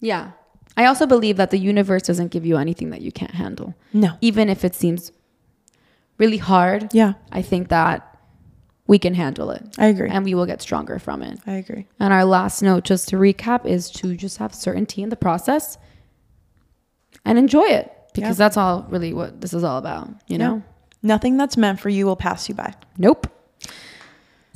Yeah. I also believe that the universe doesn't give you anything that you can't handle. No. Even if it seems really hard, Yeah, I think that we can handle it I agree. and we will get stronger from it. I agree. And our last note, just to recap, is to just have certainty in the process and enjoy it because Yeah. that's all really what this is all about, you know? Nothing that's meant for you will pass you by. Nope.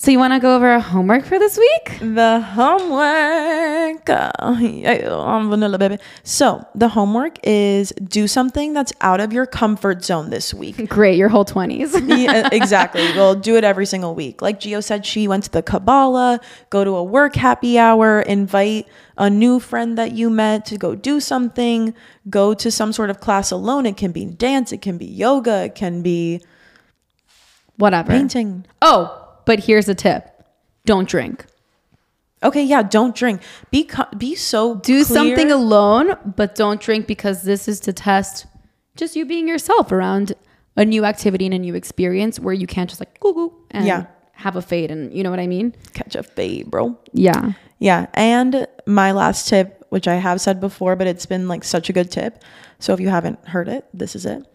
So you want to go over our homework for this week? The homework. I'm vanilla baby. So the homework is do something that's out of your comfort zone this week. (laughs) Great, your whole 20s. yeah, (laughs) exactly. We'll do it every single week. Like Gio said, she went to the Kabbalah, go to a work happy hour, invite a new friend that you met to go do something, go to some sort of class alone. It can be dance, it can be yoga, it can be Whatever. painting. Oh, but here's a tip. Don't drink. Okay, yeah, don't drink. Be co- be so Do clear. something alone, but don't drink because this is to test just you being yourself around a new activity and a new experience where you can't just like goo goo and Yeah. have a fade and you know what I mean? catch a fade, bro. Yeah. Yeah. And my last tip, which I have said before, but it's been like such a good tip. So if you haven't heard it, this is it.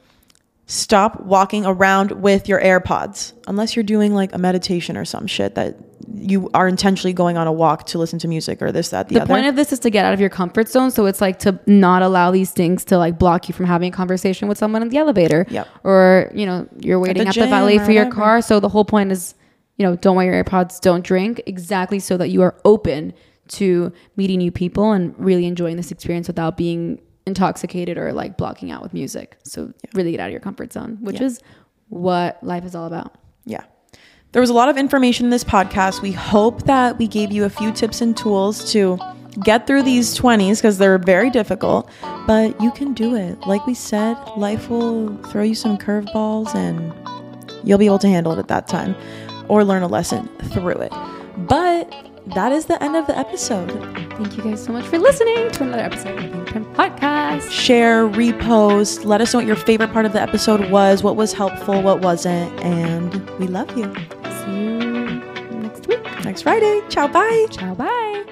Stop walking around with your AirPods unless you're doing like a meditation or some shit that you are intentionally going on a walk to listen to music or this, that, the, The other. point of this is to get out of your comfort zone. So it's like to not allow these things to like block you from having a conversation with someone in the elevator. Yep. Or, you know, you're waiting the at the, valet for your car. So the whole point is, you know, don't wear your AirPods, don't drink, exactly so that you are open to meeting new people and really enjoying this experience without being intoxicated or like blocking out with music. So really get out of your comfort zone, which Yeah. is what life is all about. Yeah. There was a lot of information in this podcast. We hope that we gave you a few tips and tools to get through these 20s because they're very difficult, but you can do it. Like we said, life will throw you some curveballs and you'll be able to handle it at that time or learn a lesson through it. But that is the end of the episode. Thank you guys so much for listening to another episode of the Pen Podcast. Share, repost, let us know what your favorite part of the episode was, what was helpful, what wasn't, and we love you. See you next week. Next Friday. Ciao, bye. Ciao, bye.